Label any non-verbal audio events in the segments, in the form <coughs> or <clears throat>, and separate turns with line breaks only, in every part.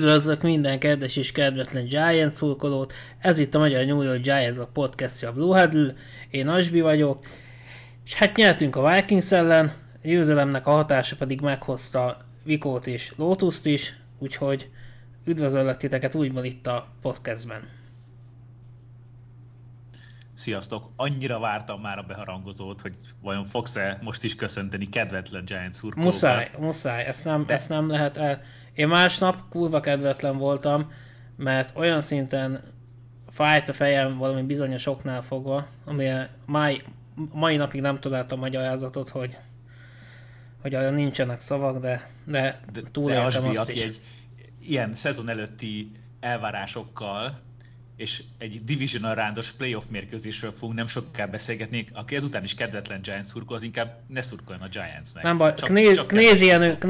Üdvözlök minden kedves és kedvetlen Giants szurkolót, ez itt a Magyar New York Giants a podcastja a Blue Huddle, én Asbi vagyok, és hát nyertünk a Vikings ellen, a győzelemnek a hatása pedig meghozta Vikót és Lotuszt is, úgyhogy üdvözöllek titeket újban itt a podcastben.
Sziasztok! Annyira vártam már a beharangozót, hogy vajon fogsz-e most is köszönteni kedvetlen Giants szurkolókat?
Muszáj, muszáj, ezt nem, ezt nem lehet el én másnap kurva kedvetlen voltam, mert olyan szinten fájt a fejem valami bizonyos oknál fogva, ami mai, mai napig nem találtam magyarázatot, hogy hogy olyan nincsenek szavak, de, de, de túléltem
de
azt is.
egy ilyen szezon előtti elvárásokkal és egy divisional rándos playoff mérkőzésről fogunk nem sokkal beszélgetni. Aki ezután is kedvetlen Giants szurkol, az inkább ne szurkoljon a Giantsnek.
Nem baj, csak, Knéz, csak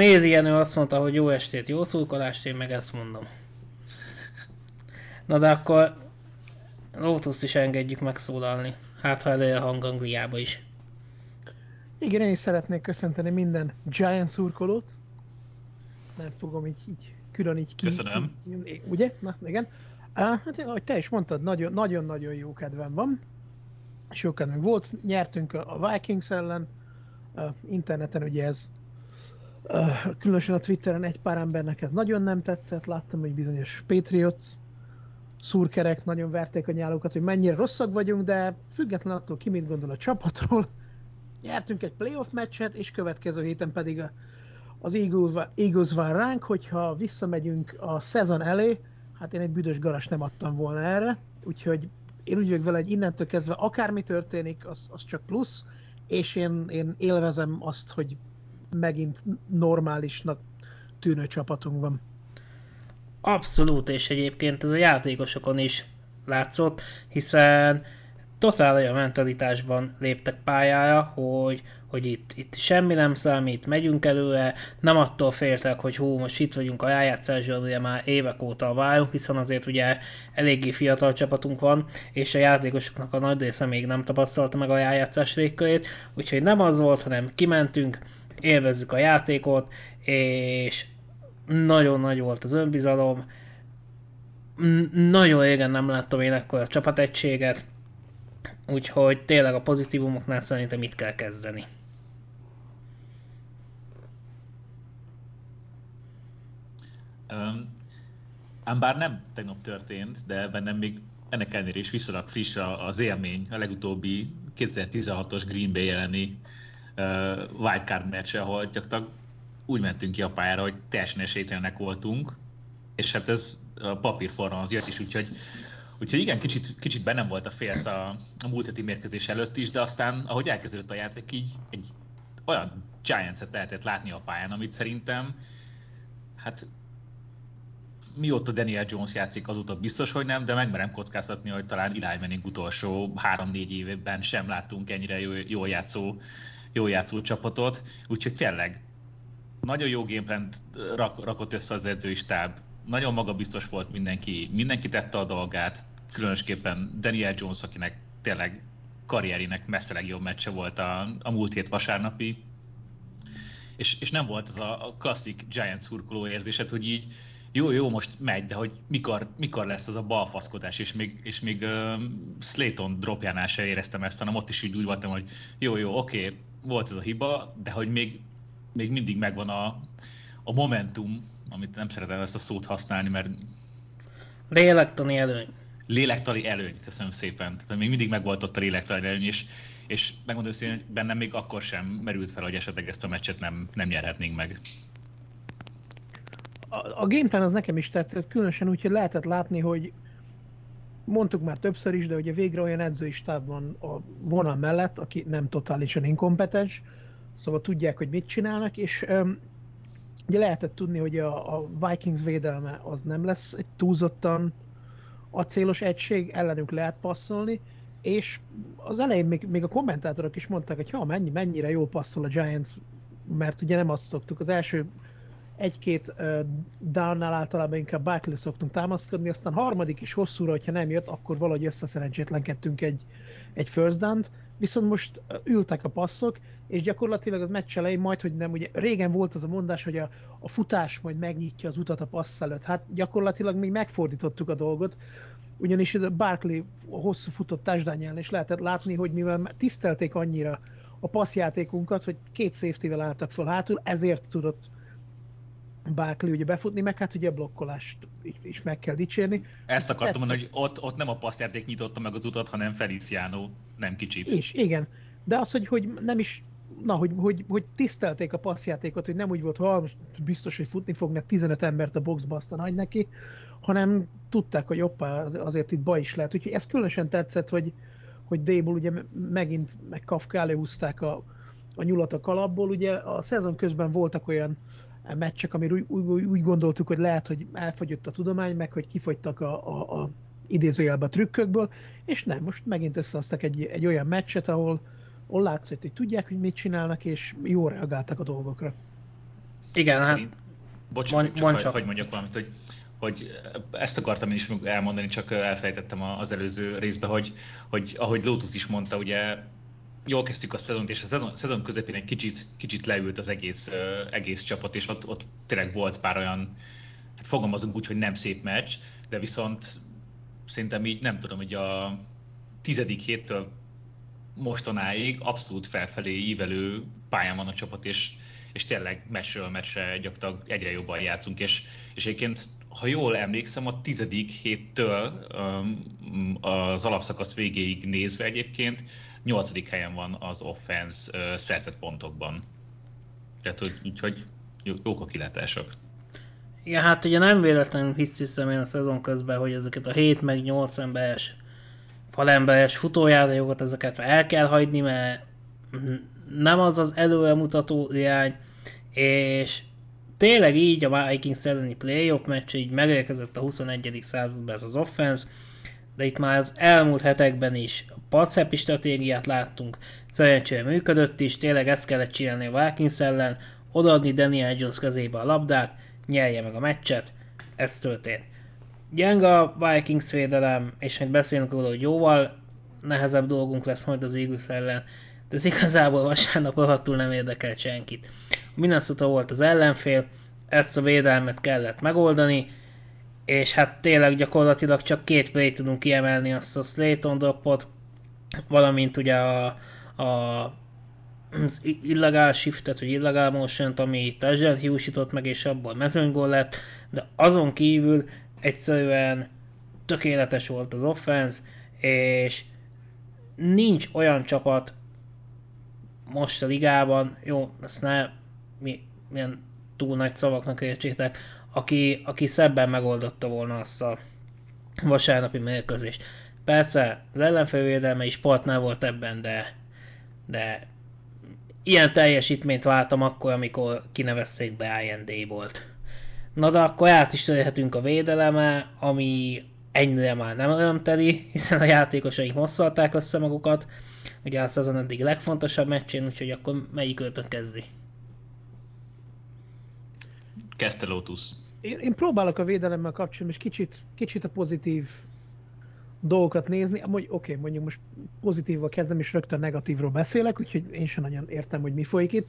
azt mondta, hogy jó estét, jó szurkolást, én meg ezt mondom. Na de akkor Lotus is engedjük megszólalni. Hát ha elője a hang Angliába is.
Igen, én is szeretnék köszönteni minden Giant szurkolót. Nem fogom így, így külön így ki.
Köszönöm.
Ki, ugye? Na, igen. Hát, ahogy te is mondtad, nagyon-nagyon jó kedvem van. Jó kedvem volt. Nyertünk a Vikings ellen. Interneten ugye ez különösen a Twitteren egy pár embernek ez nagyon nem tetszett. Láttam, hogy bizonyos Patriots szurkerek nagyon verték a nyálókat, hogy mennyire rosszak vagyunk, de független attól ki mit gondol a csapatról, <laughs> nyertünk egy playoff meccset, és következő héten pedig az Eagles vár ránk, hogyha visszamegyünk a szezon elé, hát én egy büdös garas nem adtam volna erre, úgyhogy én úgy vagyok vele, hogy innentől kezdve akármi történik, az, az csak plusz, és én, én élvezem azt, hogy megint normálisnak tűnő csapatunk van.
Abszolút, és egyébként ez a játékosokon is látszott, hiszen totál olyan mentalitásban léptek pályára, hogy hogy itt, itt semmi nem számít, megyünk előre, nem attól féltek, hogy hú, most itt vagyunk a rájátszásban, ugye már évek óta várunk, hiszen azért ugye eléggé fiatal csapatunk van, és a játékosoknak a nagy része még nem tapasztalta meg a rájátszás légkörét, úgyhogy nem az volt, hanem kimentünk, élvezzük a játékot, és nagyon nagy volt az önbizalom, nagyon régen nem láttam én ekkor a csapategységet, úgyhogy tényleg a pozitívumoknál szerintem itt kell kezdeni.
Ám bár nem tegnap történt, de bennem még ennek ellenére is viszonylag friss az élmény, a legutóbbi 2016-os Green Bay elleni uh, wildcard meccs, ahol gyakorlatilag úgy mentünk ki a pályára, hogy teljesen esélytelenek voltunk, és hát ez papírforma az jött is, úgyhogy Úgyhogy igen, kicsit, kicsit bennem volt a félsz a, a múlt heti mérkőzés előtt is, de aztán, ahogy elkezdődött a játék, így egy olyan Giants-et lehetett látni a pályán, amit szerintem hát mióta Daniel Jones játszik, azóta biztos, hogy nem, de megmerem kockáztatni, hogy talán Eli Manning utolsó három-négy évben sem láttunk ennyire jó, jól játszó, jól játszó csapatot, úgyhogy tényleg nagyon jó gameplant rak, rakott össze az edzői stáb, nagyon magabiztos volt mindenki, mindenki tette a dolgát, különösképpen Daniel Jones, akinek tényleg karrierének messze legjobb meccse volt a, a múlt hét vasárnapi, és, és nem volt az a, a klasszik Giants szurkoló érzésed, hogy így jó, jó, most megy, de hogy mikor, mikor lesz az a balfaszkodás, és még, és még uh, Slayton dropjánál se éreztem ezt, hanem ott is így úgy voltam, hogy jó, jó, oké, okay, volt ez a hiba, de hogy még, még mindig megvan a, a momentum, amit nem szeretem ezt a szót használni, mert...
Lélektani előny.
Lélektani előny, köszönöm szépen. Tehát még mindig megvolt ott a lélektani előny, és, és megmondom őszintén, hogy bennem még akkor sem merült fel, hogy esetleg ezt a meccset nem, nem nyerhetnénk meg
a, a gameplan az nekem is tetszett, különösen úgy, hogy lehetett látni, hogy mondtuk már többször is, de ugye végre olyan edzői stáb van a vonal mellett, aki nem totálisan inkompetens, szóval tudják, hogy mit csinálnak, és um, ugye lehetett tudni, hogy a, a Vikings védelme az nem lesz egy túlzottan acélos egység, ellenünk lehet passzolni, és az elején még, még a kommentátorok is mondták, hogy ha mennyi, mennyire jól passzol a Giants, mert ugye nem azt szoktuk, az első egy-két uh, downnál általában inkább Barkley szoktunk támaszkodni, aztán harmadik és hosszúra, hogyha nem jött, akkor valahogy összeszerencsétlenkedtünk egy, egy first down viszont most ültek a passzok, és gyakorlatilag az meccs elején majd, hogy nem, ugye régen volt az a mondás, hogy a, a futás majd megnyitja az utat a passz előtt. Hát gyakorlatilag még megfordítottuk a dolgot, ugyanis ez a Barkley hosszú futott touchdown és lehetett látni, hogy mivel tisztelték annyira a passzjátékunkat, hogy két safety-vel álltak fel hátul, ezért tudott Barkley ugye befutni, meg hát ugye a blokkolást is meg kell dicsérni.
Ezt akartam mondani, hogy ott, ott nem a passzjáték nyitotta meg az utat, hanem Feliciano, nem kicsit.
És igen, de az, hogy, hogy nem is na, hogy, hogy, hogy tisztelték a passzjátékot, hogy nem úgy volt, ha most biztos, hogy futni fognak 15 embert a boxba, aztán hagy neki, hanem tudták, hogy oppá, azért itt baj is lehet. Úgyhogy ez különösen tetszett, hogy, hogy Dable ugye megint, meg Kafka előhúzták a, a nyulat a kalapból. Ugye a szezon közben voltak olyan meccsek, amire úgy, úgy, úgy gondoltuk, hogy lehet, hogy elfogyott a tudomány, meg hogy kifogytak a, a, a idézőjelbe a trükkökből, és nem, most megint összehoztak egy, egy olyan meccset, ahol, ahol látszott, hogy tudják, hogy mit csinálnak, és jól reagáltak a dolgokra.
Igen, hát...
Bocs, mond, csak, mond csak. hogy mondjak valamit, hogy hogy ezt akartam én is elmondani, csak elfejtettem az előző részbe, hogy, hogy ahogy Lotus is mondta, ugye jól kezdtük a szezont, és a szezon, szezon közepén egy kicsit, kicsit leült az egész, egész csapat, és ott, ott tényleg volt pár olyan, hát fogalmazunk úgy, hogy nem szép meccs, de viszont szerintem így nem tudom, hogy a tizedik héttől mostanáig abszolút felfelé ívelő pályán van a csapat, és, és tényleg meccsről meccsre gyakorlatilag egyre jobban játszunk, és, és egyébként, ha jól emlékszem, a tizedik héttől um, az alapszakasz végéig nézve egyébként nyolcadik helyen van az offense uh, szerzett pontokban. Tehát, hogy, úgyhogy jók a kilátások.
Igen, hát ugye nem véletlenül hiszem én a szezon közben, hogy ezeket a 7 meg 8 emberes falemberes futójátékokat, ezeket el kell hagyni, mert nem az az előremutató irány, és tényleg így a Vikings elleni playoff meccs így megérkezett a 21. században ez az offense, de itt már az elmúlt hetekben is pass stratégiát láttunk, szerencsére működött is, tényleg ezt kellett csinálni a Vikings ellen, odaadni Daniel Jones kezébe a labdát, nyerje meg a meccset, ez történt. Gyenge a Vikings védelem, és majd beszélünk róla, hogy jóval nehezebb dolgunk lesz majd az Eagles ellen, de ez igazából vasárnap rohadtul nem érdekel senkit. Minnesota volt az ellenfél, ezt a védelmet kellett megoldani, és hát tényleg gyakorlatilag csak két play tudunk kiemelni azt a Slayton dropot, valamint ugye a, a az illegál shiftet, vagy illegál motion ami touchdown hiúsított meg, és abból mezőnygól lett, de azon kívül egyszerűen tökéletes volt az offense, és nincs olyan csapat most a ligában, jó, ezt ne mi, milyen túl nagy szavaknak értsétek, aki, aki szebben megoldotta volna azt a vasárnapi mérkőzést. Persze az ellenfélvédelme is partner volt ebben, de, de ilyen teljesítményt váltam akkor, amikor kinevezték be IND volt. Na de akkor át is törhetünk a védeleme, ami ennyire már nem örömteli, hiszen a játékosaink hosszalták össze magukat, ugye a szezon eddig legfontosabb meccsén, úgyhogy akkor melyik őtök kezdi?
Kezdte Lotus.
Én, én próbálok a védelemmel kapcsolatban, és kicsit, kicsit a pozitív dolgokat nézni. Oké, okay, mondjuk most pozitívval kezdem, és rögtön negatívról beszélek, úgyhogy én sem nagyon értem, hogy mi folyik itt.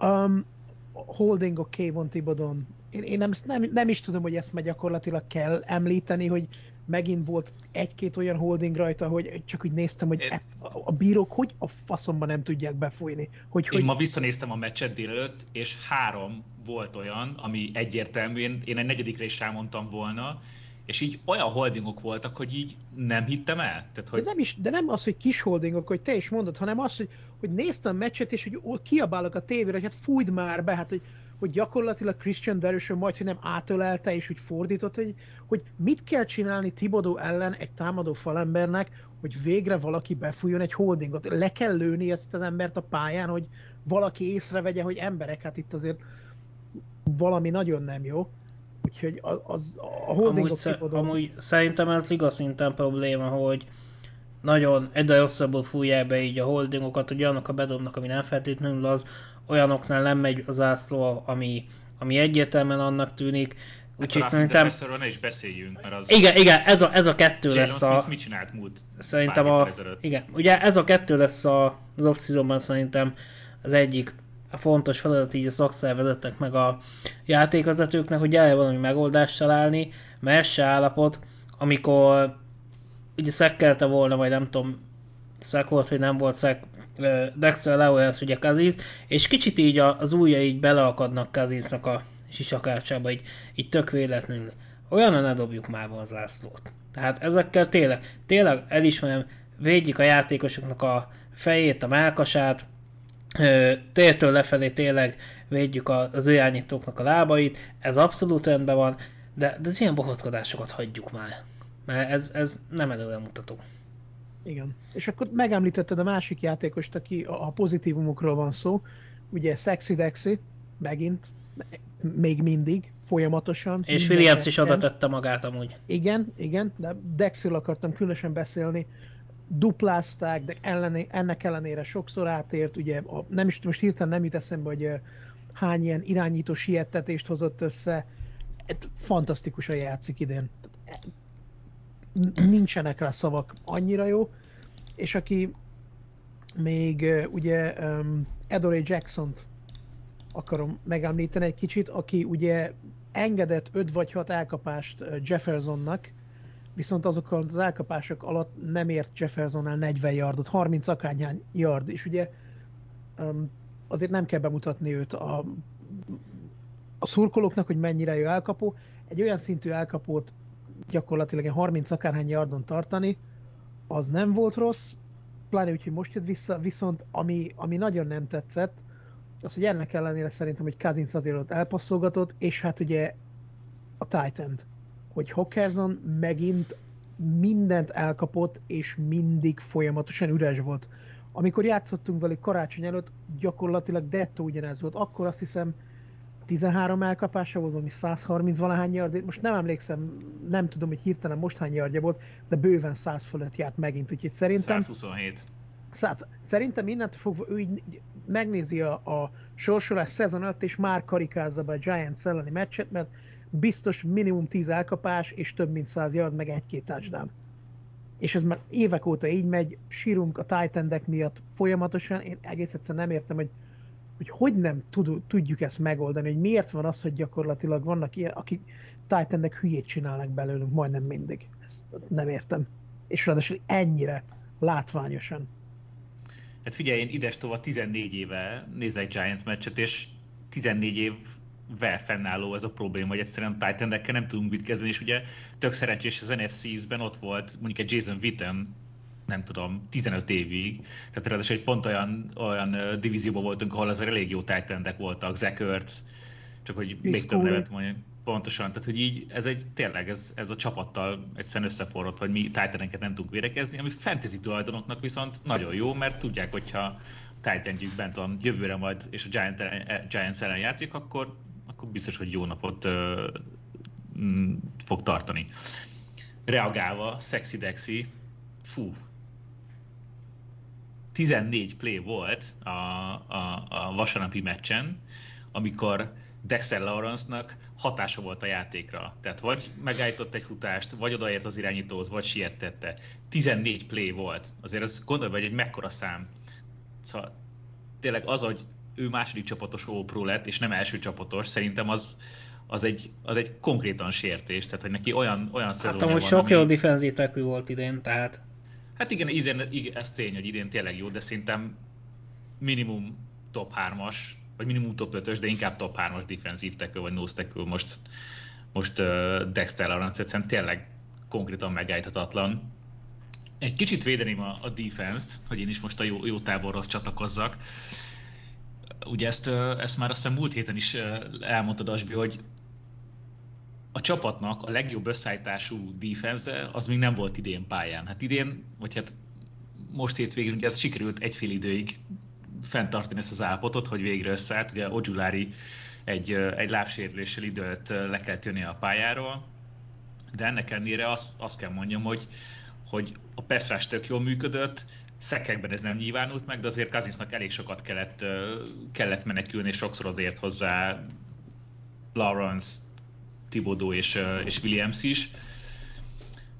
Um, holding a Kayvon Tibodon. Én, én nem, nem, nem, is tudom, hogy ezt meg gyakorlatilag kell említeni, hogy megint volt egy-két olyan holding rajta, hogy csak úgy néztem, hogy ezt a, a bírók hogy a faszomban nem tudják befújni. Hogy,
én hogy... ma visszanéztem a meccset délelőtt, és három volt olyan, ami egyértelműen, én egy negyedikre is elmondtam volna, és így olyan holdingok voltak, hogy így nem hittem el. Tehát, hogy...
de, nem is, de nem az, hogy kis holdingok, hogy te is mondod, hanem az, hogy, hogy néztem meccset, és hogy kiabálok a tévére, hogy hát fújd már be, hát hogy, hogy gyakorlatilag Christian Derrisson majd, hogy nem átölelte, és úgy fordított, hogy, hogy mit kell csinálni Tibodó ellen egy támadó falembernek, hogy végre valaki befújjon egy holdingot. Le kell lőni ezt az embert a pályán, hogy valaki észrevegye, hogy emberek, hát itt azért valami nagyon nem jó. Úgyhogy az, az a holding
amúgy, sze, amúgy szerintem ez igaz szinten probléma, hogy nagyon egyre rosszabbul fújják be így a holdingokat, hogy olyanok a bedobnak, ami nem feltétlenül az, olyanoknál nem megy az ászló, ami ami egyértelműen annak tűnik,
Úgyhogy hát szerintem... ne is beszéljünk, mert az...
Igen, igen, ez a, ez a kettő Jalen lesz a...
Smith mit csinált múlt
Szerintem a... Igen, ugye ez a kettő lesz a, az off szerintem az egyik fontos feladat így a szakszervezetek meg a játékvezetőknek, hogy el valami megoldást találni, mert se állapot, amikor ugye szekkelte volna, vagy nem tudom, szek volt, vagy nem volt szek, Dexter Lawrence, ugye Kaziz, és kicsit így az ujja így beleakadnak Kaziznak a sisakácsába, így, így tök véletlenül. Olyan ne dobjuk már a zászlót. Tehát ezekkel tényleg, tényleg elismerem, védjük a játékosoknak a fejét, a melkasát, tértől lefelé tényleg védjük az irányítóknak a lábait, ez abszolút rendben van, de, de az ilyen bohockodásokat hagyjuk már, mert ez, ez nem előre mutató.
Igen. És akkor megemlítetted a másik játékost, aki a, a pozitívumokról van szó, ugye Sexy Dexy, megint, még mindig, folyamatosan.
És Williams is oda tette magát amúgy.
Igen, igen, de Dexről akartam különösen beszélni, duplázták, de ellené, ennek ellenére sokszor átért, ugye a, nem is, most hirtelen nem jut eszembe, hogy hány ilyen irányító siettetést hozott össze, fantasztikusan játszik idén. Nincsenek rá szavak annyira jó, és aki még ugye um, Edore Jackson-t akarom megemlíteni egy kicsit, aki ugye engedett 5 vagy 6 elkapást Jeffersonnak, viszont azok az elkapások alatt nem ért Jeffersonnál 40 yardot, 30 akányhány yard, és ugye azért nem kell bemutatni őt a, a szurkolóknak, hogy mennyire jó elkapó. Egy olyan szintű elkapót gyakorlatilag 30 akárhány yardon tartani, az nem volt rossz, pláne úgy, hogy most jött vissza, viszont ami, ami nagyon nem tetszett, az, hogy ennek ellenére szerintem, hogy Cousins azért ott elpasszolgatott, és hát ugye a Titan hogy Hawkerson megint mindent elkapott, és mindig folyamatosan üres volt. Amikor játszottunk velük karácsony előtt, gyakorlatilag dettó ugyanez volt. Akkor azt hiszem 13 elkapása volt, valami 130 valahány yard, most nem emlékszem, nem tudom, hogy hirtelen most hány yardja volt, de bőven 100 fölött járt megint, úgyhogy szerintem...
127.
100. Szerintem innentől fogva ő így megnézi a, a sorsolás szezon előtt, és már karikázza be a Giants elleni meccset, mert biztos minimum 10 elkapás, és több mint 100 yard, meg egy-két touchdown. És ez már évek óta így megy, sírunk a titan miatt folyamatosan, én egész egyszerűen nem értem, hogy hogy hogy nem tud, tudjuk ezt megoldani, hogy miért van az, hogy gyakorlatilag vannak ilyen, akik titan hülyét csinálnak belőlünk majdnem mindig. Ezt nem értem. És ráadásul ennyire látványosan.
Hát figyelj, én ides 14 éve nézek Giants meccset, és 14 év vel fennálló ez a probléma, hogy egyszerűen titan nem tudunk mit kezdeni, és ugye tök szerencsés az NFC ben ott volt mondjuk egy Jason Witten, nem tudom, 15 évig, tehát ráadásul egy pont olyan, olyan divízióban voltunk, ahol az elég jó titan voltak, Zach Ertz, csak hogy Chris még több nevet mondjuk. Pontosan, tehát hogy így ez egy tényleg ez, ez a csapattal egyszerűen összeforrott, hogy mi titan nem tudunk védekezni, ami fantasy tulajdonoknak viszont nagyon jó, mert tudják, hogyha Titan bent van jövőre majd, és a Giant, Giants ellen játszik, akkor akkor biztos, hogy jó napot uh, fog tartani. Reagálva, Sexy Dexy, fú, 14 play volt a, a, a vasárnapi meccsen, amikor Dexter Lawrence-nak hatása volt a játékra. Tehát vagy megállított egy futást, vagy odaért az irányítóhoz, vagy siettette. 14 play volt. Azért az gondolj, hogy egy mekkora szám. Szóval tényleg az, hogy ő második csapatos All lett, és nem első csapatos, szerintem az, az egy, az egy konkrétan sértés, tehát hogy neki olyan, olyan hát szezonja
hát,
van,
sok ami... jó defenzív volt idén, tehát...
Hát igen, idén, igen, ez tény, hogy idén tényleg jó, de szerintem minimum top 3-as, vagy minimum top 5-ös, de inkább top 3-as defensív tackle, vagy nose tackle most, most uh, Dexter Lawrence egyszerűen tényleg konkrétan megállíthatatlan. Egy kicsit védeném a, a defense-t, hogy én is most a jó, jó táborhoz csatlakozzak ugye ezt, ezt már azt hiszem múlt héten is elmondtad, Asbi, hogy a csapatnak a legjobb összeállítású defense az még nem volt idén pályán. Hát idén, vagy hát most hétvégén ugye ez sikerült egyfél időig fenntartani ezt az állapotot, hogy végre összeállt. Ugye Ojulári egy, egy lábsérüléssel időt le kell jönni a pályáról, de ennek ellenére azt, azt kell mondjam, hogy, hogy a Pestrás tök jól működött, szekekben ez nem nyilvánult meg, de azért Kazincnak elég sokat kellett, kellett menekülni, és sokszor odért hozzá Lawrence, Thibodeau és, és Williams is.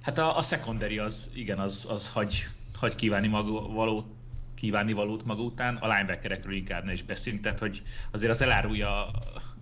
Hát a, a secondary az, igen, az, az hagy, hagy kívánni maga, valót, kívánni valót maga után, a linebackerekről inkább ne is beszélünk, tehát hogy azért az elárulja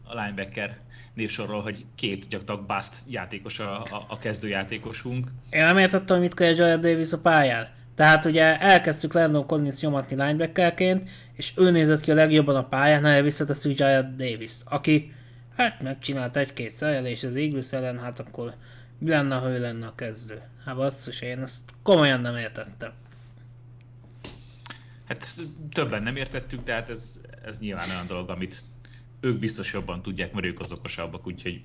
a linebacker névsorról, hogy két gyakorlatilag bust játékos a, a, a kezdőjátékosunk.
Én nem értettem, mit kell Jared Davis a pályán. Tehát ugye elkezdtük Landon Collins nyomatni linebackerként, és ő nézett ki a legjobban a pályán, visszatesszük Jared davis aki hát megcsinált egy-két szerelés az Eagles ellen, hát akkor mi lenne, ha ő lenne a kezdő? Hát basszus, én ezt komolyan nem értettem.
Hát többen nem értettük, tehát ez, ez nyilván olyan dolog, amit ők biztos jobban tudják, mert ők az okosabbak, úgyhogy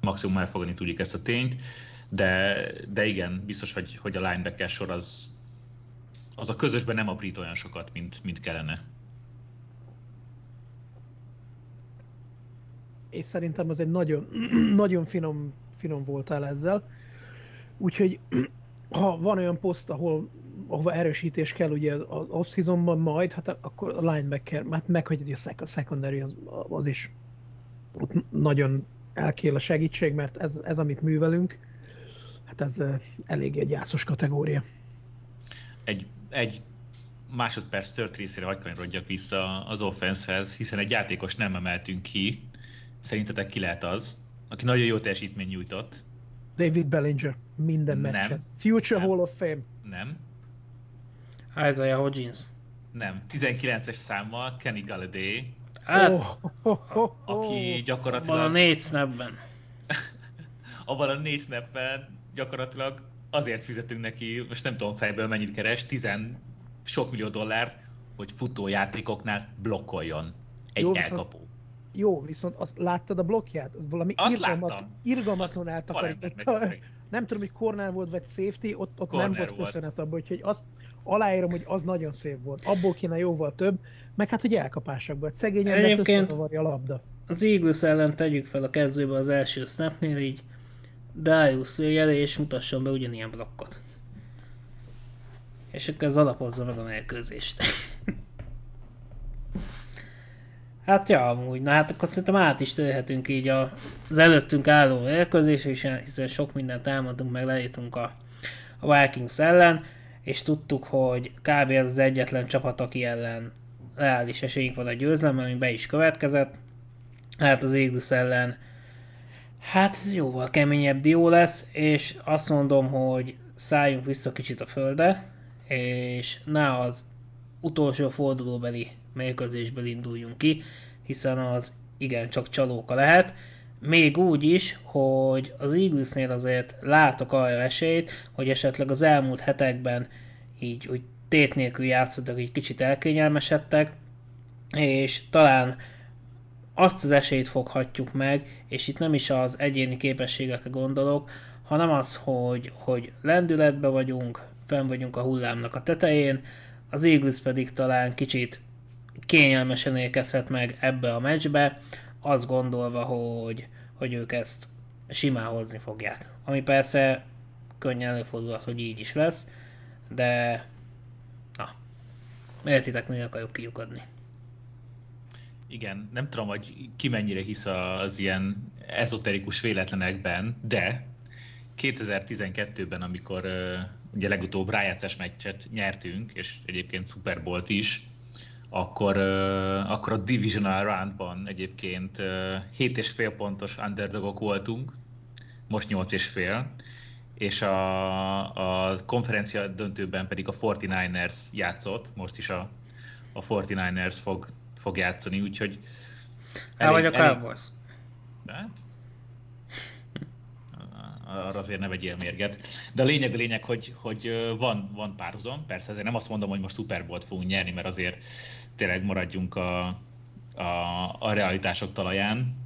maximum elfogadni tudjuk ezt a tényt. De, de igen, biztos, hogy, hogy a linebacker sor az, az a közösben nem aprít olyan sokat, mint, mint kellene.
És szerintem az egy nagyon, <clears throat> nagyon finom, finom voltál ezzel. Úgyhogy <clears throat> ha van olyan poszt, ahol ahova erősítés kell ugye az off-seasonban majd, hát akkor a linebacker, hát meg hogy a secondary az, az is ott nagyon elkél a segítség, mert ez, ez amit művelünk, hát ez elég egy gyászos kategória.
Egy, egy másodperc tört részére hagykanyarodjak vissza az offensehez, hiszen egy játékos nem emeltünk ki. Szerintetek ki lehet az, aki nagyon jó teljesítmény nyújtott?
David Bellinger, minden meccsen. Future nem. Hall of Fame.
Nem.
Isaiah Hodgins.
Nem, 19-es számmal Kenny Galladay, hát, oh, oh, oh, oh. aki gyakorlatilag...
Abban a négy snapben. <laughs>
abban a négy snapben gyakorlatilag azért fizetünk neki, most nem tudom fejből mennyit keres, 10 sok millió dollárt, hogy futójátékoknál blokkoljon egy Jó, elkapó. Viszont,
jó, viszont azt láttad a blokkját? Valami azt irgalmat, irgalmatlan eltakarította. Nem tudom, hogy corner volt, vagy safety, ott, ott nem volt köszönet abban, úgyhogy azt aláírom, hogy az nagyon szép volt. Abból kéne jóval több, meg hát, hogy elkapásokban. Szegény embert összezavarja a labda.
Az Eagles ellen tegyük fel a kezdőbe az első snapnél, így Darius jelé, és mutasson be ugyanilyen blokkot. És akkor ez alapozza meg a mérkőzést. <laughs> hát ja, amúgy, na hát akkor szerintem át is törhetünk így az előttünk álló mérkőzésre, hiszen sok mindent elmondtunk, meg leírtunk a, a Vikings ellen és tudtuk, hogy kb. ez az egyetlen csapat, aki ellen reális esélyünk van a győzelem, ami be is következett. Hát az Eagles ellen hát ez jóval keményebb dió lesz, és azt mondom, hogy szálljunk vissza kicsit a földre, és ne az utolsó fordulóbeli mérkőzésből induljunk ki, hiszen az igen csak csalóka lehet. Még úgy is, hogy az Eaglesnél azért látok arra esélyt, hogy esetleg az elmúlt hetekben így úgy tét nélkül játszottak, így kicsit elkényelmesedtek, és talán azt az esélyt foghatjuk meg, és itt nem is az egyéni képességekre gondolok, hanem az, hogy, hogy lendületbe vagyunk, fenn vagyunk a hullámnak a tetején, az Eagles pedig talán kicsit kényelmesen érkezhet meg ebbe a meccsbe, azt gondolva, hogy, hogy ők ezt simán hozni fogják. Ami persze könnyen előfordulhat, hogy így is lesz, de na, értitek, mi akarjuk kiukadni.
Igen, nem tudom, hogy ki mennyire hisz az ilyen ezoterikus véletlenekben, de 2012-ben, amikor ugye legutóbb rájátszás meccset nyertünk, és egyébként Super Bowl is, akkor, akkor a Divisional Roundban egyébként uh, 7,5 pontos underdogok voltunk, most 8,5, és a, a konferencia döntőben pedig a 49ers játszott, most is a, a 49ers fog, fog játszani, úgyhogy...
El vagy a Cowboys.
Hát, arra azért ne vegyél mérget. De a lényeg a lényeg, hogy, hogy van, van párhuzam, persze ezért nem azt mondom, hogy most Super Bowl-t fogunk nyerni, mert azért tényleg maradjunk a, a, a realitások talaján.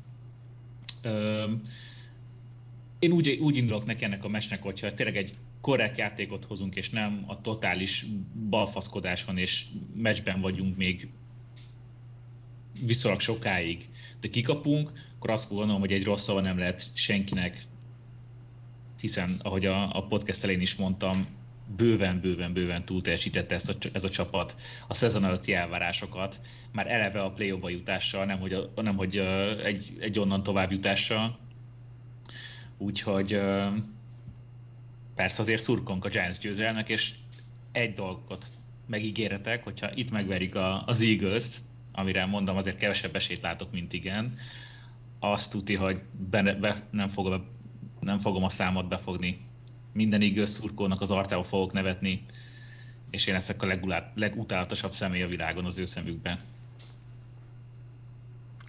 én úgy, úgy indulok neki ennek a mesnek, hogyha tényleg egy korrekt játékot hozunk, és nem a totális balfaszkodáson és meccsben vagyunk még viszonylag sokáig, de kikapunk, akkor azt gondolom, hogy egy rossz nem lehet senkinek, hiszen ahogy a, a podcast elején is mondtam, bőven-bőven-bőven túl teljesítette ezt a, ez a csapat a szezon előtti elvárásokat, már eleve a play jutással, nem hogy, nem, hogy egy, egy onnan tovább jutással. Úgyhogy persze azért szurkonk a Giants győzelnek, és egy dolgot megígéretek, hogyha itt megverik a, az Eagles-t, amire mondom, azért kevesebb esélyt látok, mint igen, azt tudti, hogy be, be, nem, fogom, nem fogom a számot befogni. Minden Eagles szurkónak az arcába fogok nevetni, és én leszek a legulát, legutálatosabb személy a világon az ő szemükben.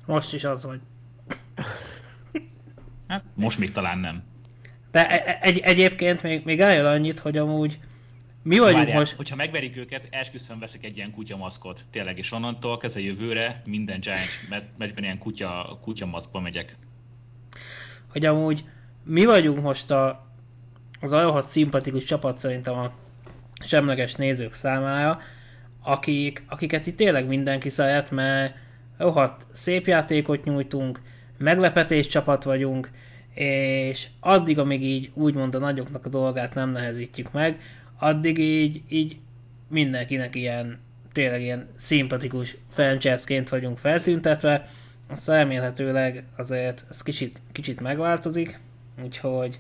Most is az vagy.
Hát, most még talán nem.
De e- e- egy, egyébként még, még eljön annyit, hogy amúgy mi vagyunk Várjál, most...
hogyha megverik őket, esküszöm veszek egy ilyen kutyamaszkot, tényleg, és onnantól kezdve jövőre minden Giants meccsben ilyen kutya, kutyamaszkba megyek.
Hogy amúgy mi vagyunk most a, az a szimpatikus csapat szerintem a semleges nézők számára, akik, akiket itt tényleg mindenki szeret, mert rohadt szép játékot nyújtunk, meglepetés csapat vagyunk, és addig, amíg így úgymond a nagyoknak a dolgát nem nehezítjük meg, addig így, így mindenkinek ilyen, tényleg ilyen szimpatikus franchise-ként vagyunk feltüntetve, azt remélhetőleg azért ez kicsit, kicsit megváltozik, úgyhogy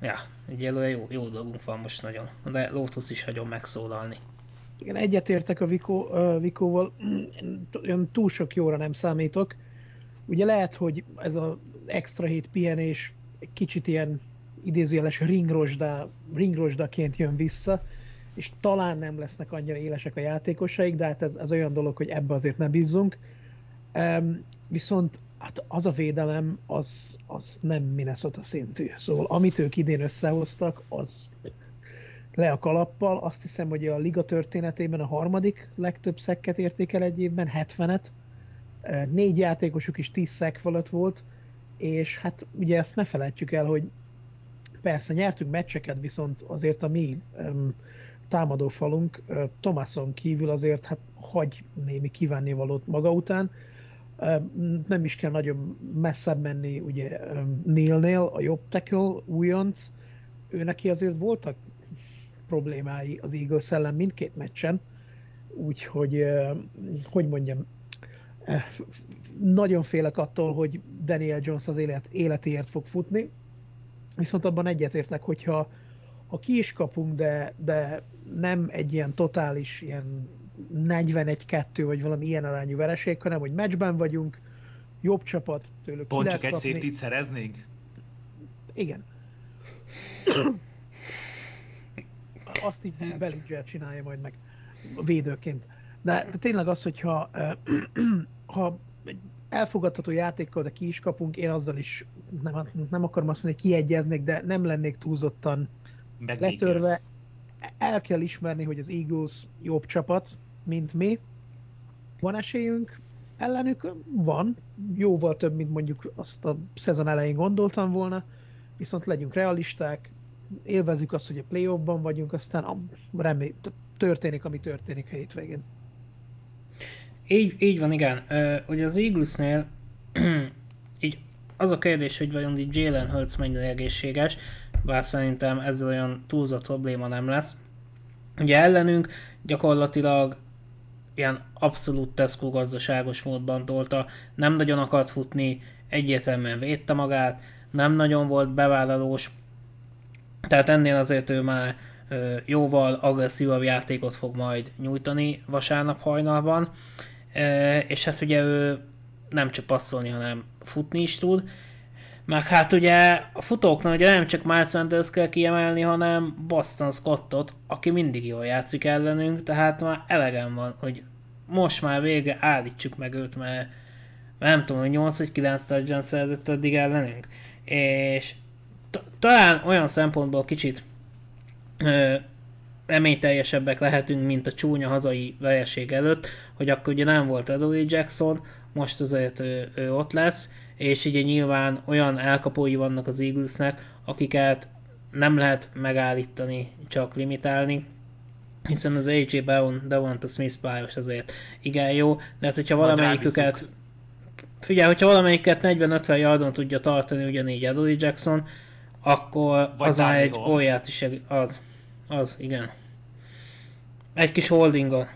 ja, egyelőre jó, jó dolgunk van most nagyon, de Lotus is hagyom megszólalni.
Igen, egyetértek a Vikó, uh, Vikóval, olyan túl sok jóra nem számítok. Ugye lehet, hogy ez az extra hét pihenés egy kicsit ilyen idézőjeles ringrosda, ringrosdaként jön vissza, és talán nem lesznek annyira élesek a játékosaik, de hát ez, ez olyan dolog, hogy ebbe azért ne bízzunk. Um, viszont hát az a védelem, az, az nem Minnesota szintű. Szóval amit ők idén összehoztak, az le a kalappal. Azt hiszem, hogy a liga történetében a harmadik legtöbb szekket értékel egy évben, 70-et. Négy játékosuk is 10 szek fölött volt, és hát ugye ezt ne felejtjük el, hogy persze nyertünk meccseket, viszont azért a mi um, támadófalunk uh, Thomason kívül azért hát hagy némi kívánnivalót maga után. Uh, nem is kell nagyon messzebb menni, ugye um, Neilnél, a jobb tackle, újonc, ő neki azért voltak problémái az Eagles ellen mindkét meccsen, úgyhogy, hogy mondjam, uh, nagyon félek attól, hogy Daniel Jones az élet, életéért fog futni, Viszont abban egyetértek, hogyha ha ki is kapunk, de, de nem egy ilyen totális, ilyen 41-2 vagy valami ilyen arányú vereség, hanem hogy meccsben vagyunk, jobb csapat, tőlük
Pont csak egy szép szereznénk?
Igen. <coughs> Azt így hát. Bellinger csinálja majd meg védőként. De, de tényleg az, hogyha <clears throat> ha elfogadható játékkal, de ki is kapunk, én azzal is nem, nem akarom azt mondani, hogy kiegyeznék, de nem lennék túlzottan letörve. El kell ismerni, hogy az Eagles jobb csapat, mint mi. Van esélyünk ellenük? Van. Jóval több, mint mondjuk azt a szezon elején gondoltam volna. Viszont legyünk realisták, élvezzük azt, hogy a play ban vagyunk, aztán remély, történik, ami történik a hétvégén.
Így, így van, igen. Uh, ugye az Eaglesnél <clears throat> így az a kérdés, hogy vajon így Jalen Hurts mennyire egészséges, bár szerintem ezzel olyan túlzott probléma nem lesz. Ugye ellenünk gyakorlatilag ilyen abszolút Tesco gazdaságos módban tolta, nem nagyon akart futni, egyértelműen védte magát, nem nagyon volt bevállalós, tehát ennél azért ő már jóval agresszívabb játékot fog majd nyújtani vasárnap hajnalban és hát ugye ő nem csak passzolni, hanem futni is tud. Meg hát ugye a futóknál ugye nem csak Miles Sanders kell kiemelni, hanem Boston Scottot, aki mindig jól játszik ellenünk, tehát már elegem van, hogy most már vége állítsuk meg őt, mert, mert nem tudom, hogy 8 vagy 9 touchdown szerzett eddig ellenünk. És talán olyan szempontból kicsit reményteljesebbek lehetünk, mint a csúnya hazai vereség előtt, hogy akkor ugye nem volt Adoley Jackson, most azért ő, ő ott lesz, és ugye nyilván olyan elkapói vannak az Eaglesnek, akiket nem lehet megállítani, csak limitálni, hiszen az AJ Brown, Devonta Smith pályos azért igen jó, de hát hogyha valamelyiküket figyelj, hogyha valamelyiket 40-50 yardon tudja tartani ugyanígy Adoley Jackson, akkor Vagy az már egy óriási az Az, igen. Egy kis holdingon.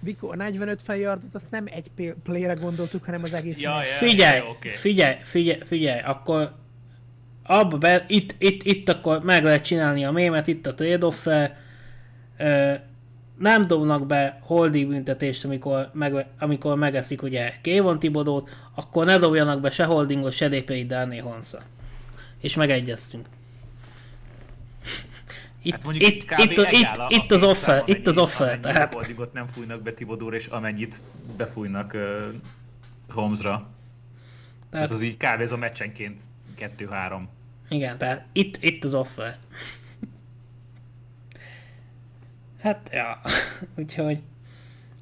Viko, a 45 feljardot azt nem egy playre gondoltuk, hanem az egész
Ja, ja.
Figyelj,
oké.
figyelj, figyelj, figyelj, akkor abba be, itt, itt, itt akkor meg lehet csinálni a mémet, itt a trade-off nem dobnak be holdi büntetést, amikor, meg, amikor megeszik ugye Kévon Tibodót, akkor ne dobjanak be se holdingot, se DPI Dani Honsa. És megegyeztünk. Itt,
Hát mondjuk
itt,
kb.
itt, itt,
egáll a-
itt,
a
az offer, itt az offer, tehát
holdingot nem fújnak be Tibodóra, és amennyit befújnak uh, Holmesra. Tehát,
Tehát-
az így kb. ez a meccsenként 2-3.
Igen, tehát itt, itt az offer. Hát, ja, <laughs> úgyhogy,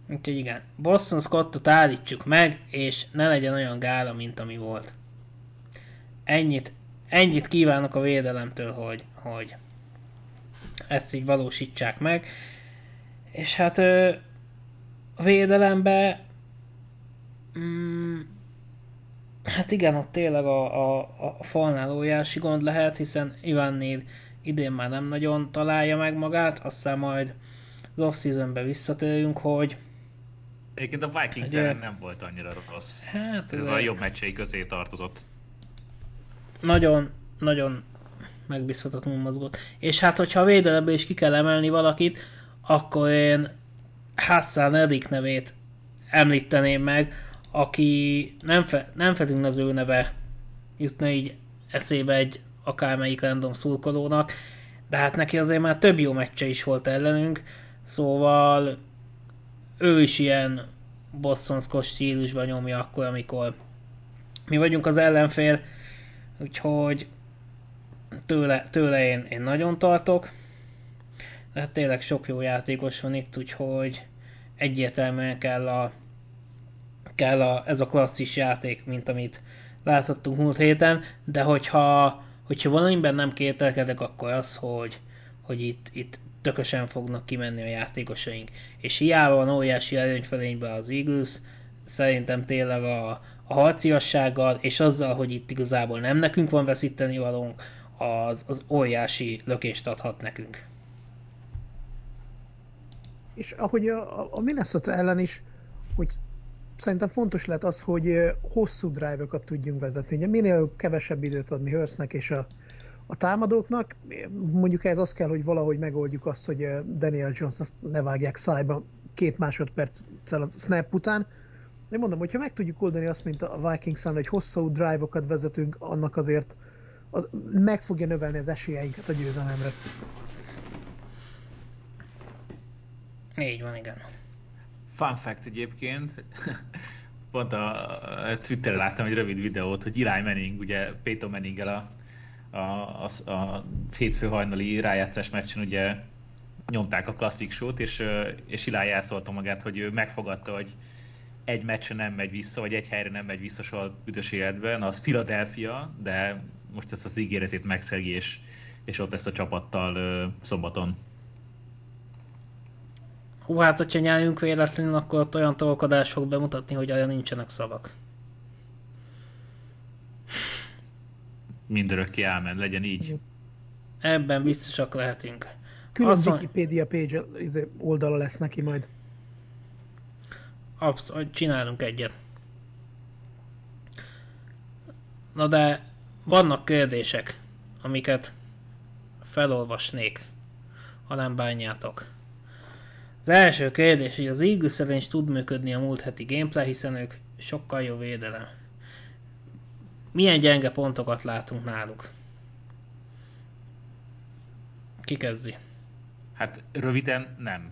úgyhogy igen. Boston Scottot állítsuk meg, és ne legyen olyan gála, mint ami volt. Ennyit, ennyit kívánok a védelemtől, hogy, hogy ezt így valósítsák meg. És hát a védelembe mm, Hát igen, ott tényleg a, a, a falnál óriási gond lehet, hiszen Ivannél idén már nem nagyon találja meg magát, aztán majd az off-seasonbe visszatérünk, hogy
Egyébként a Vikings
Ugye-
ellen nem volt annyira rossz.
hát
Ez
ez
a jobb meccsei közé tartozott.
nagyon, nagyon megbízhatatlanul mozgott. És hát, hogyha a védelembe is ki kell emelni valakit, akkor én Hassan Erik nevét említeném meg, aki nem, fe, nem feltétlenül az ő neve jutna így eszébe egy akármelyik random szurkolónak, de hát neki azért már több jó meccse is volt ellenünk, szóval ő is ilyen Boston Scott stílusban nyomja akkor, amikor mi vagyunk az ellenfél, úgyhogy tőle, tőle én, én nagyon tartok, de hát tényleg sok jó játékos van itt, úgyhogy egyértelműen kell a kell a, ez a klasszis játék, mint amit láthattunk múlt héten, de hogyha, hogyha valamiben nem kételkedek, akkor az, hogy, hogy itt, itt tökösen fognak kimenni a játékosaink. És hiába van óriási előnyfelénybe az Eagles, szerintem tényleg a, a harciassággal, és azzal, hogy itt igazából nem nekünk van veszíteni valónk, az, az óriási lökést adhat nekünk.
És ahogy a, a- Minnesota ellen is, hogy szerintem fontos lehet az, hogy hosszú drive-okat tudjunk vezetni. Ugye minél kevesebb időt adni Hurstnek és a, a támadóknak, mondjuk ez az kell, hogy valahogy megoldjuk azt, hogy Daniel Jones azt ne vágják szájba két másodperccel a snap után. De mondom, hogyha meg tudjuk oldani azt, mint a vikings hogy hosszú drive-okat vezetünk, annak azért az meg fogja növelni az esélyeinket a győzelemre.
Így van, igen.
Fun fact egyébként, <laughs> pont a, Twitteren láttam egy rövid videót, hogy Eli Manning, ugye Peyton manning a, a, a, a hétfő hajnali rájátszás meccsen ugye nyomták a klasszik sót, és, és Eli elszólta magát, hogy ő megfogadta, hogy egy meccsen nem megy vissza, vagy egy helyre nem megy vissza soha büdös életben, az Philadelphia, de most ezt az ígéretét megszegi, és, és ott lesz a csapattal ö, szombaton.
Hú, hát hogyha nyájunk véletlenül, akkor ott olyan tolkodás fog bemutatni, hogy olyan nincsenek szavak.
Mindörökké elment, legyen így.
Ebben biztosak lehetünk.
Külön
Azt mond-
Wikipedia page izé, oldala lesz neki majd.
Abszolút, csinálunk egyet. Na de vannak kérdések, amiket felolvasnék, ha nem bánjátok. Az első kérdés, hogy az Eagles ellen is tud működni a múlt heti gameplay, hiszen ők sokkal jó védelem. Milyen gyenge pontokat látunk náluk? Ki kezdi?
Hát röviden nem.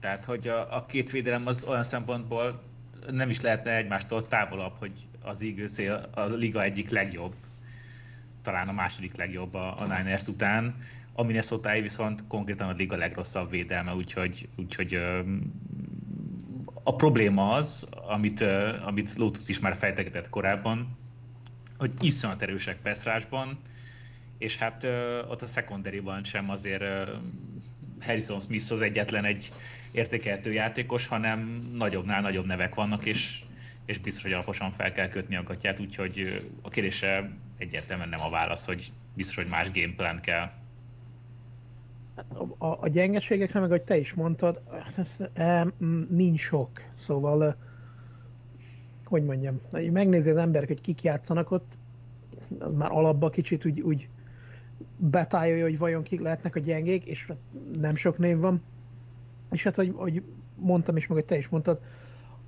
Tehát, hogy a, a két védelem az olyan szempontból nem is lehetne egymástól távolabb, hogy az Eagles a liga egyik legjobb, talán a második legjobb a, a Niners után. A minnesota viszont konkrétan a liga legrosszabb védelme, úgyhogy, úgyhogy a probléma az, amit, amit Lotus is már fejtegetett korábban, hogy iszonyat erősek passzrásban, és hát ott a secondary sem azért Harrison Smith az egyetlen egy értékelhető játékos, hanem nagyobbnál nagyobb nevek vannak, és, és biztos, hogy alaposan fel kell kötni a gatyát, úgyhogy a kérdése egyértelműen nem a válasz, hogy biztos, hogy más gameplan kell.
a, a, a gyengeségekre, meg ahogy te is mondtad, ez, e, nincs sok. Szóval, hogy mondjam, megnézi az ember, hogy kik játszanak ott, az már alapba kicsit úgy, úgy betájolja, hogy vajon kik lehetnek a gyengék, és nem sok név van. És hát, hogy, hogy mondtam is, meg hogy te is mondtad,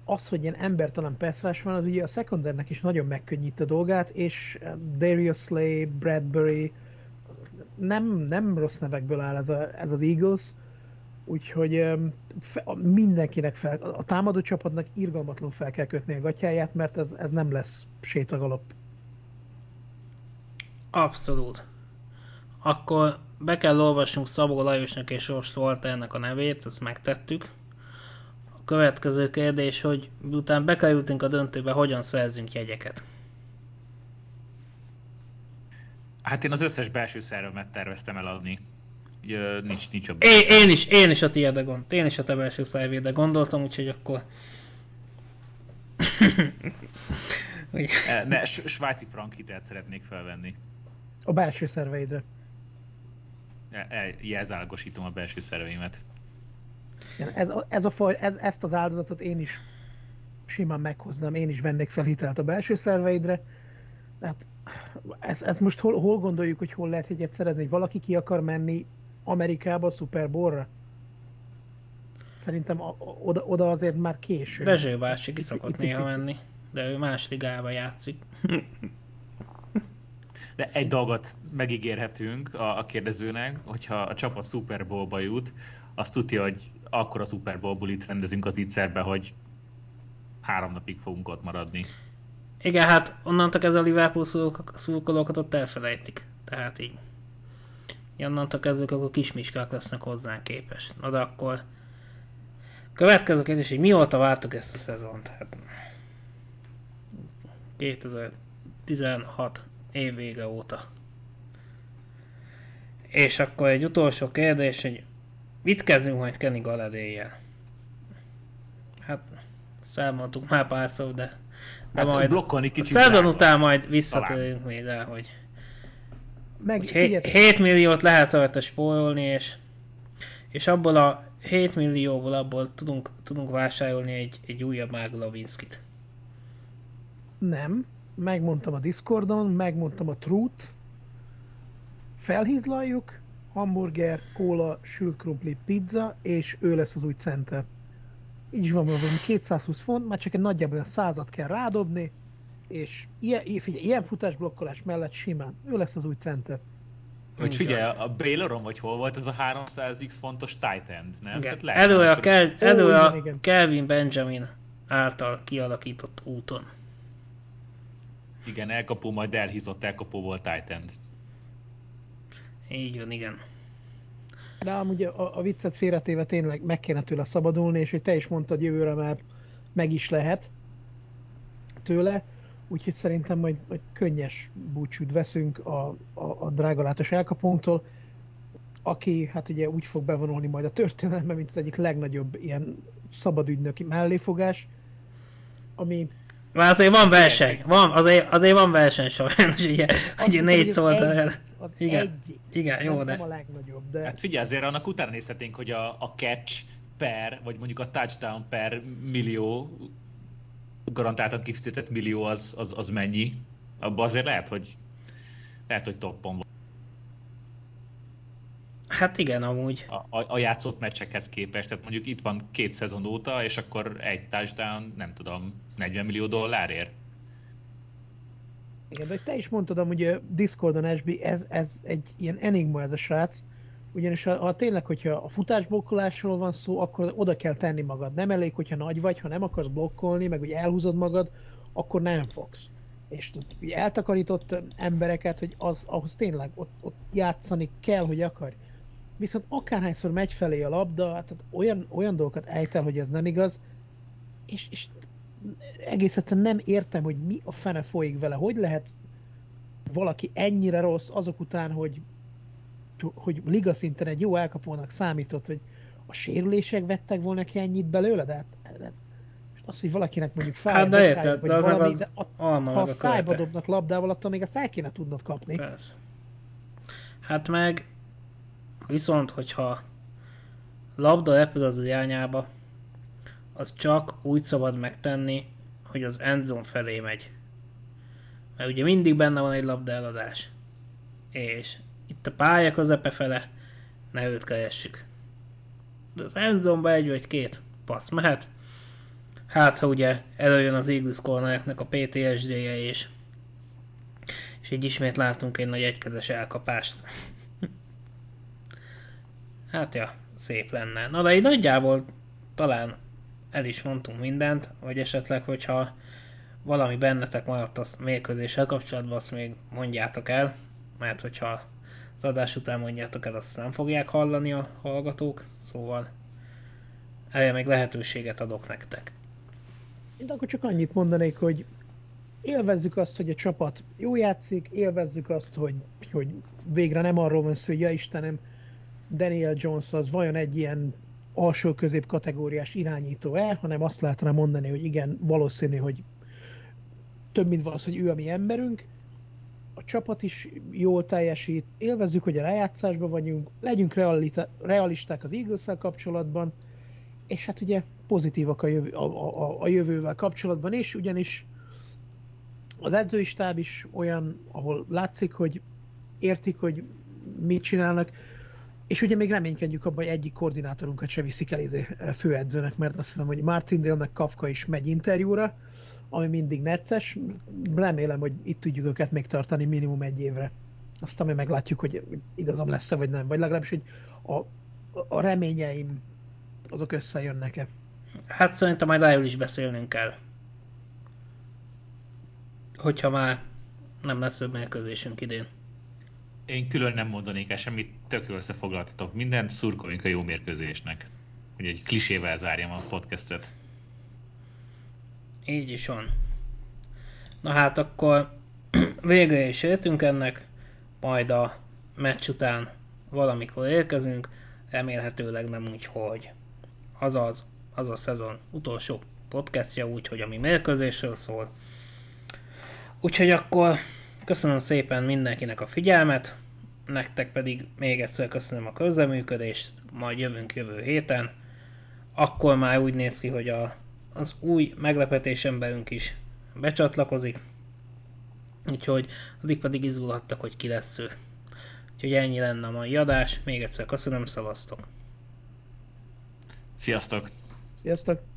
az, hogy ilyen embertelen passzrás van, az ugye a secondernek is nagyon megkönnyít a dolgát, és Darius Slay, Bradbury, nem, nem rossz nevekből áll ez, a, ez az Eagles, úgyhogy fe, mindenkinek fel, a támadó csapatnak irgalmatlanul fel kell kötni a gatyáját, mert ez, ez nem lesz sétagalop.
Abszolút. Akkor be kell olvasnunk Szabó Lajosnak és Rost Walternek a nevét, ezt megtettük. A következő kérdés, hogy miután bekerültünk a döntőbe, hogyan szerzünk jegyeket?
Hát én az összes belső szervemet terveztem eladni. Ugye, nincs, nincs a...
Én, én, is, én is a tiédre gond, én is a te belső szervédre gondoltam, úgyhogy akkor... <laughs>
E, ne, svájci frank hitelt szeretnék felvenni.
A belső szerveidre.
E, e, a belső szerveimet.
Ez, ez a faj, ez, ezt az áldozatot én is simán meghoznám, én is vennék fel hitelt a belső szerveidre. Hát ez, ez most hol, hol gondoljuk, hogy hol lehet egyet szerezni, hogy valaki ki akar menni Amerikába a Super Bowl-ra? Szerintem a, oda, oda azért már késő.
Dezső bácsi ki szokott néha menni, de ő más ligába játszik. <laughs>
De egy dolgot megígérhetünk a, a kérdezőnek, hogyha a csapat Super Bowl-ba jut, azt tudja, hogy akkor a Super Bowl rendezünk az ígyszerbe, hogy három napig fogunk ott maradni.
Igen, hát onnantól ez a Liverpool szurkolókat ott elfelejtik. Tehát így. Onnantól kezdve akkor kismiskák lesznek hozzánk képes. Na de akkor következő kérdés, hogy mióta vártuk ezt a szezont? Hát 2016 év vége óta. És akkor egy utolsó kérdés, hogy mit kezdünk majd Kenny Galadéjjel? Hát számoltuk már párszor, de de hát majd blokkolni kicsit. A szezon után majd visszatérünk még rá, hogy, Meg, hogy 7, 7 milliót lehet rajta spórolni, és, és abból a 7 millióból abból tudunk, tudunk vásárolni egy, egy újabb Mág Lavinskit.
Nem. Megmondtam a Discordon, megmondtam a Truth. Felhízlaljuk, hamburger, kóla, sült krumpli, pizza, és ő lesz az új center így van, van 220 font, már csak egy nagyjából a százat kell rádobni, és ilyen, figyelj, ilyen futásblokkolás mellett simán, ő lesz az új center.
Hogy figyelj, a Bayloron vagy hol volt ez a 300x fontos tight end, nem?
Igen. Tehát elő a, Kel- elő oh, a igen, Kelvin Benjamin által kialakított úton.
Igen, elkapó, majd elhízott elkapó volt tight end.
Így van, igen.
De amúgy a, a viccet félretéve tényleg meg kéne tőle szabadulni, és hogy te is mondtad, jövőre már meg is lehet tőle, úgyhogy szerintem majd, majd könnyes búcsút veszünk a, a, a drágalátos elkapónktól, aki hát ugye úgy fog bevonulni majd a történelembe, mint az egyik legnagyobb ilyen szabadügynöki melléfogás, ami
már azért van verseny, van, azért, azért van verseny sajnos, ugye, ugye négy szólt el.
Az igen, egyik.
Igen, jó,
nem,
de...
Nem a legnagyobb, de...
Hát figyelj, azért annak utána nézhetnénk, hogy a, a catch per, vagy mondjuk a touchdown per millió, garantáltan kifizetett millió az, az, az mennyi. Abban azért lehet, hogy lehet, hogy toppon van.
Hát igen, amúgy.
A, a, a játszott meccsekhez képest, tehát mondjuk itt van két szezon óta, és akkor egy touchdown, nem tudom, 40 millió dollárért.
Igen, de te is mondtad, hogy a Discordon SB, ez, ez egy ilyen enigma ez a srác, ugyanis ha, ha tényleg, hogyha a futásblokkolásról van szó, akkor oda kell tenni magad. Nem elég, hogyha nagy vagy, ha nem akarsz blokkolni, meg hogy elhúzod magad, akkor nem fogsz. És ugye eltakarított embereket, hogy az, ahhoz tényleg ott, ott játszani kell, hogy akar. Viszont akárhányszor megy felé a labda, hát olyan, olyan dolgokat ejtel, hogy ez nem igaz, és, és egész egyszerűen nem értem, hogy mi a fene folyik vele. Hogy lehet valaki ennyire rossz azok után, hogy, hogy liga szinten egy jó elkapónak számított, hogy a sérülések vettek volna ki ennyit belőle, de hát, hát az, hogy valakinek mondjuk fáj, hát de érted, vagy de valami, az de a, ha a szájba dobnak labdával, attól még a száj kéne tudnod kapni.
Persze. Hát meg Viszont, hogyha labda repül az irányába, az csak úgy szabad megtenni, hogy az endzone felé megy. Mert ugye mindig benne van egy labda eladás. És itt a pálya közepe fele, ne őt keressük. De az endzone egy vagy két passz mehet. Hát, ha ugye előjön az Eagles cornereknek a PTSD-je, és, és így ismét látunk egy nagy egykezes elkapást. <laughs> hát ja, szép lenne. Na de így nagyjából talán el is mondtunk mindent, vagy esetleg, hogyha valami bennetek maradt a mérkőzéssel kapcsolatban, azt még mondjátok el, mert hogyha az adás után mondjátok el, azt nem fogják hallani a hallgatók, szóval erre még lehetőséget adok nektek.
Én akkor csak annyit mondanék, hogy élvezzük azt, hogy a csapat jó játszik, élvezzük azt, hogy, hogy végre nem arról van szó, hogy ja Istenem, Daniel Jones az vajon egy ilyen alsó közép kategóriás irányító-e, hanem azt lehetne mondani, hogy igen, valószínű, hogy több mint valószínű, hogy ő a mi emberünk, a csapat is jól teljesít, élvezzük, hogy a rájátszásban vagyunk, legyünk realita, realisták az eagles kapcsolatban, és hát ugye pozitívak a, jövő, a, a, a jövővel kapcsolatban is, ugyanis az edzői stáb is olyan, ahol látszik, hogy értik, hogy mit csinálnak, és ugye még reménykedjük abban, hogy egyik koordinátorunkat se viszik el izé, főedzőnek, mert azt hiszem, hogy Martindale meg Kafka is megy interjúra, ami mindig necces. Remélem, hogy itt tudjuk őket még tartani minimum egy évre. Aztán mi meglátjuk, hogy igazam lesz-e, vagy nem. Vagy legalábbis, hogy a, a reményeim azok összejönnek-e.
Hát szerintem majd rájól is beszélnünk kell. Hogyha már nem lesz több mérkőzésünk idén.
Én külön nem mondanék el semmit, tök összefoglaltatok mindent, szurkoljunk a jó mérkőzésnek. Hogy egy klisével zárjam a podcastet.
Így is van. Na hát akkor <clears throat> végre is értünk ennek, majd a meccs után valamikor érkezünk, remélhetőleg nem úgy, hogy azaz, az a szezon utolsó podcastja, úgyhogy ami mérkőzésről szól. Úgyhogy akkor köszönöm szépen mindenkinek a figyelmet, nektek pedig még egyszer köszönöm a közleműködést, majd jövünk jövő héten. Akkor már úgy néz ki, hogy a, az új meglepetés emberünk is becsatlakozik, úgyhogy addig pedig izgulhattak, hogy ki lesz ő. Úgyhogy ennyi lenne a mai adás, még egyszer köszönöm, szavaztok!
Sziasztok!
Sziasztok!